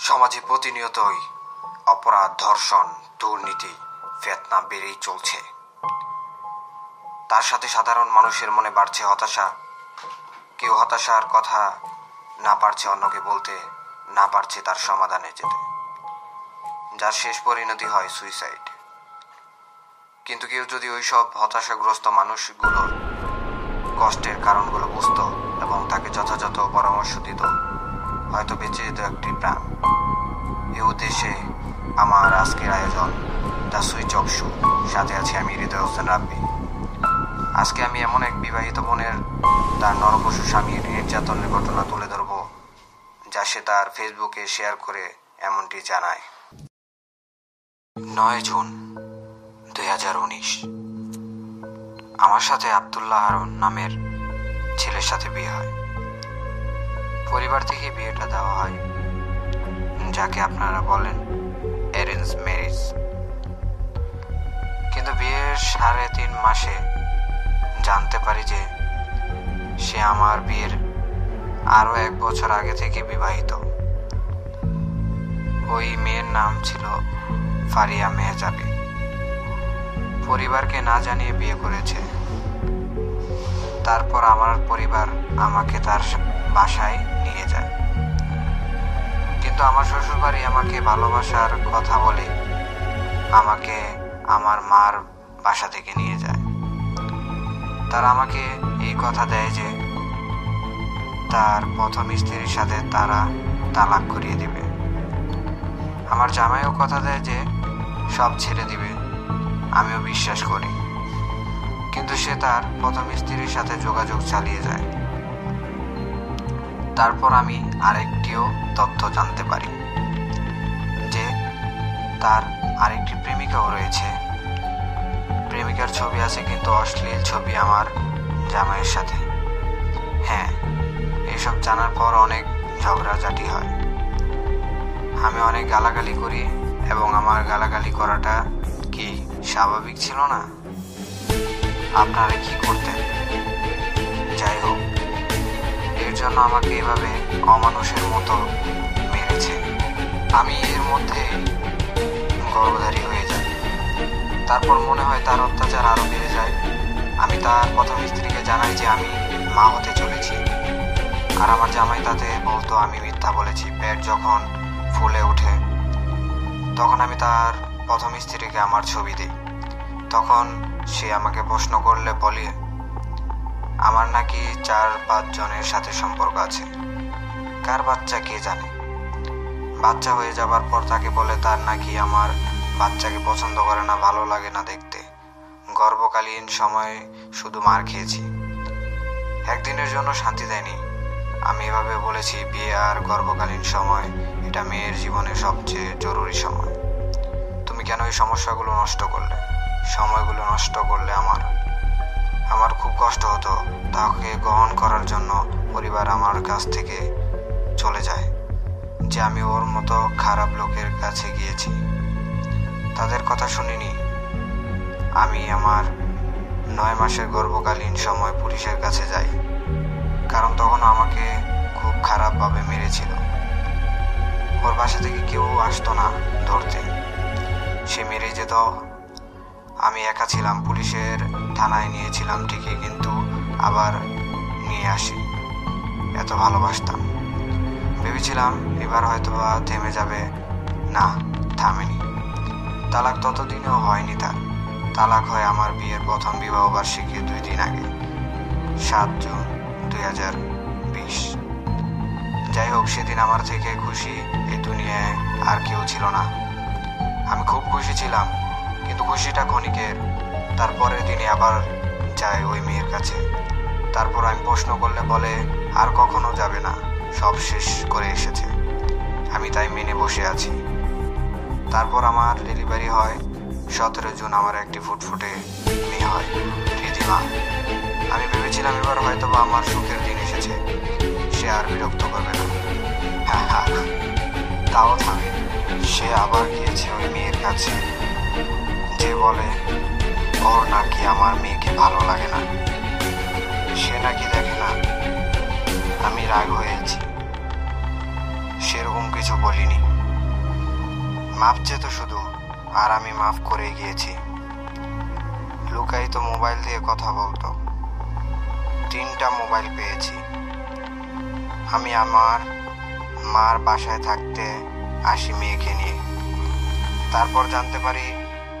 সমাজে প্রতিনিয়তই অপরাধ, ধর্ষণ, দুর্নীতি, ফেতনা বেড়েই চলছে। তার সাথে সাধারণ মানুষের মনে বাড়ছে হতাশা। কেউ হতাশার কথা না পারছে অন্যকে বলতে, না পারছে তার সমাধানে যেতে। যার শেষ পরিণতি হয় সুইসাইড। কিন্তু কেউ যদি ওইসব হতাশাগ্রস্ত মানুষগুলোর কষ্টের কারণগুলো বুঝতো এবং তাকে যথাযথ পরামর্শ দিত হয়তো বেঁচে যেত একটি প্রাণ। এ উদ্দেশ্যে আমার আজকের আয়োজন, দ্য সুইচ অফ শু। সাথে আছি আমি হৃদয় হোসেন রাব্বি। আজকে আমি এমন এক বিবাহিত বোনের, তার নরপশু স্বামীর নির্যাতনের ঘটনা তুলে ধরব, যা সে তার ফেসবুকে শেয়ার করে এমনটি জানায়। নয় জুন দুই হাজার উনিশ। আমার সাথে আবদুল্লাহ হারুন নামের ছেলের সাথে বিয়ে হয়। পরিবার থেকে বিয়েটা দেওয়া হয়। যাকে আপনারা বলেন অ্যারেঞ্জ ম্যারেজ কিন্তু বিয়ের সাড়ে তিন মাসে জানতে পারি যে সে আমার বিয়ের আরও এক বছর আগে থেকে বিবাহিত। ওই মেয়ের নাম ছিল ফারিয়া মেহজাবি। পরিবারকে না জানিয়ে বিয়ে করেছে। তারপর আমার পরিবার আমাকে তার বাসায় নিয়ে যায়। কিন্তু আমার শ্বশুরবাড়ি আমাকে ভালোবাসার কথা বলে আমাকে আমার মার বাসা থেকে নিয়ে যায়। তারা আমাকে এই কথা দেয় যে তার প্রথম স্ত্রীর সাথে তারা তালাক করিয়ে দিবে। আমার জামাইও কথা দেয় যে সব ছেড়ে দিবে। আমিও বিশ্বাস করি। কিন্তু সে তার প্রথম স্ত্রীর সাথে যোগাযোগ চালিয়ে যায়। তারপর আমি আরেকটিও তথ্য জানতে পারি, যে তার আরেকটি প্রেমিকাও রয়েছে। প্রেমিকার ছবি আছে কিন্তু অশ্লীল ছবি আমার জামাইয়ের সাথে। হ্যাঁ এসব জানার পর অনেক ঝগড়াঝাটি হয়। আমি অনেক গালাগালি করি এবং আমার গালাগালি করাটা কি স্বাভাবিক ছিল না? আপনারা কি করতেন? জন্য আমাকে এভাবে অমানুষের মতো মেরেছে। আমি এর মধ্যে গর্ভধারী হয়ে যাই। তারপর মনে হয় তার অত্যাচার আরও বেড়ে যায়। আমি তার প্রথম স্ত্রীকে জানাই যে আমি মা হতে চলেছি। আর আমার জামাই তাতে বলতো, আমি মিথ্যা বলেছি। পেট যখন ফুলে ওঠে, তখন আমি তার প্রথম স্ত্রীকে আমার ছবি দিই। তখন সে আমাকে প্রশ্ন করলে বলি আমার নাকি চার পাঁচ জনের সাথে সম্পর্ক আছে। কার বাচ্চা কে জানে? বাচ্চা হয়ে যাবার পর তাকে বলে তার নাকি আমার বাচ্চাকে পছন্দ করে না, ভালো লাগে না দেখতে। গর্ভকালীন সময়ে শুধু মার খেয়েছি। একদিনের জন্য শান্তি দেয়নি। আমি এভাবে বলেছি, বিয়ে আর গর্ভকালীন সময় এটা মেয়ের জীবনে সবচেয়ে জরুরি সময়। তুমি কেন এই সমস্যাগুলো নষ্ট করলে? সময়গুলো নষ্ট করলে আমার আমার খুব কষ্ট হতো তাকে গ্রহণ করার জন্য পরিবার আমার কাছ থেকে চলে যায়, যে আমি ওর মতো খারাপ লোকের কাছে গিয়েছি। তাদের কথা শুনিনি। আমি আমার নয় মাসের গর্ভকালীন সময় পুলিশের কাছে যাই, কারণ তখন আমাকে খুব খারাপভাবে মেরেছিল। ওর বাসা থেকে কেউ আসতো না ধরতে। সে মেরে যেত আমি একা ছিলাম, পুলিশের থানায় নিয়েছিলাম ঠিকই, কিন্তু আবার নিয়ে আসি। এত ভালোবাসতাম। ভেবেছিলাম এবার হয়তো বা থেমে যাবে। না, থামেনি। তালাক ততদিনেও হয়নি তার। তালাক হয় আমার বিয়ের প্রথম বিবাহ বার্ষিকী দুই দিন আগে, সাত জুন দুই হাজার বিশ। যাই হোক, সেদিন আমার থেকে খুশি এই দুনিয়ায় আর কেউ ছিল না। আমি খুব খুশি ছিলাম। কিন্তু খুশিটা ক্ষণিকের। তারপরের দিনে আবার যায় ওই মেয়ের কাছে। তারপর আমি প্রশ্ন করলে বলে, আর কখনো যাবে না। সব শেষ করে এসেছে। আমি তাই মেনে বসে আছি। তারপর আমার ডেলিভারি হয়। সতেরো জুন আমার একটি ফুটফুটে মেয়ে হয় রিদিমা আমি ভেবেছিলাম এবার হয়তো বা আমার সুখের দিন এসেছে। সে আর বিরক্ত করবে না। হ্যাঁ হ্যাঁ তাও থামে। সে আবার গিয়েছে ওই মেয়ের কাছে। যে বলে, ওর নাকি আমার মেয়েকে ভালো লাগে না। সে নাকি দেখে না, আমি রাগ হয়েছি সেরকম কিছু বলিনি। মাপ চেত শুধু, আর আমি মাফ করে গিয়েছি। লুকাই তো মোবাইল দিয়ে কথা বলতো। তিনটা মোবাইল পেয়েছি। আমি আমার মার বাসায় থাকতে আসি মেয়েকে নিয়ে। তারপর জানতে পারি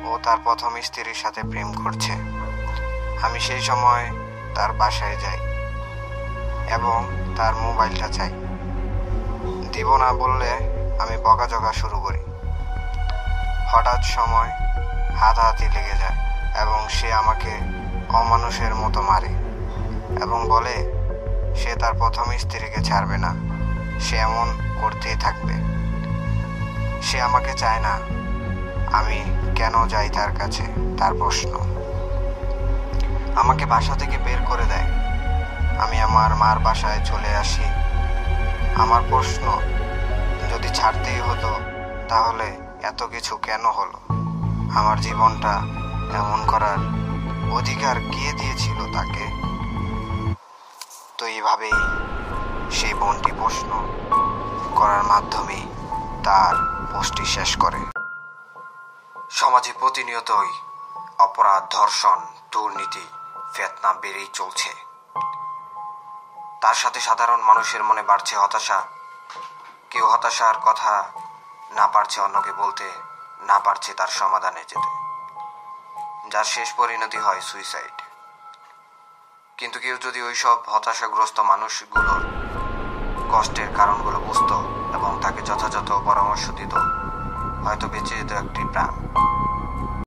ও তার প্রথম স্ত্রীর সাথে প্রেম করছে। আমি সেই সময় তার বাসায় যাই এবং তার মোবাইলটা চাই। দিব না বললে, আমি বকাঝকা শুরু করি। হঠাৎ সময় হাতাহাতি লেগে যায় এবং সে আমাকে অমানুষের মতো মারে এবং বলে, সে তার প্রথম স্ত্রীকে ছাড়বে না। সে এমন করতেই থাকবে। সে আমাকে চায় না আমি কেন যাই তার কাছে? তার প্রশ্ন। আমাকে বাসা থেকে বের করে দেয়। আমি আমার মার বাসায় চলে আসি। আমার প্রশ্ন, যদি ছাড়তেই হতো, তাহলে এত কিছু কেন হলো? আমার জীবনটা এমন করার অধিকার কে দিয়েছিল তাকে? তো এইভাবেই সেই বোনটি প্রশ্ন করার মাধ্যমে তার পোস্টটি শেষ করে। সমাজে প্রতিনিয়তই অপরাধ, ধর্ষণ, দুর্নীতি, ফেতনা বেড়েই চলছে। তার সাথে সাধারণ মানুষের মনে বাড়ছে হতাশা। কেউ হতাশার কথা না পারছে অন্যকে বলতে, না পারছে তার সমাধানে যেতে। যার শেষ পরিণতি হয় সুইসাইড কিন্তু কেউ যদি ওইসব হতাশাগ্রস্ত মানুষগুলোর কষ্টের কারণগুলো বুঝতো এবং তাকে যথাযথ পরামর্শ দিত হয়তো বেঁচে যেত একটি প্রাণ।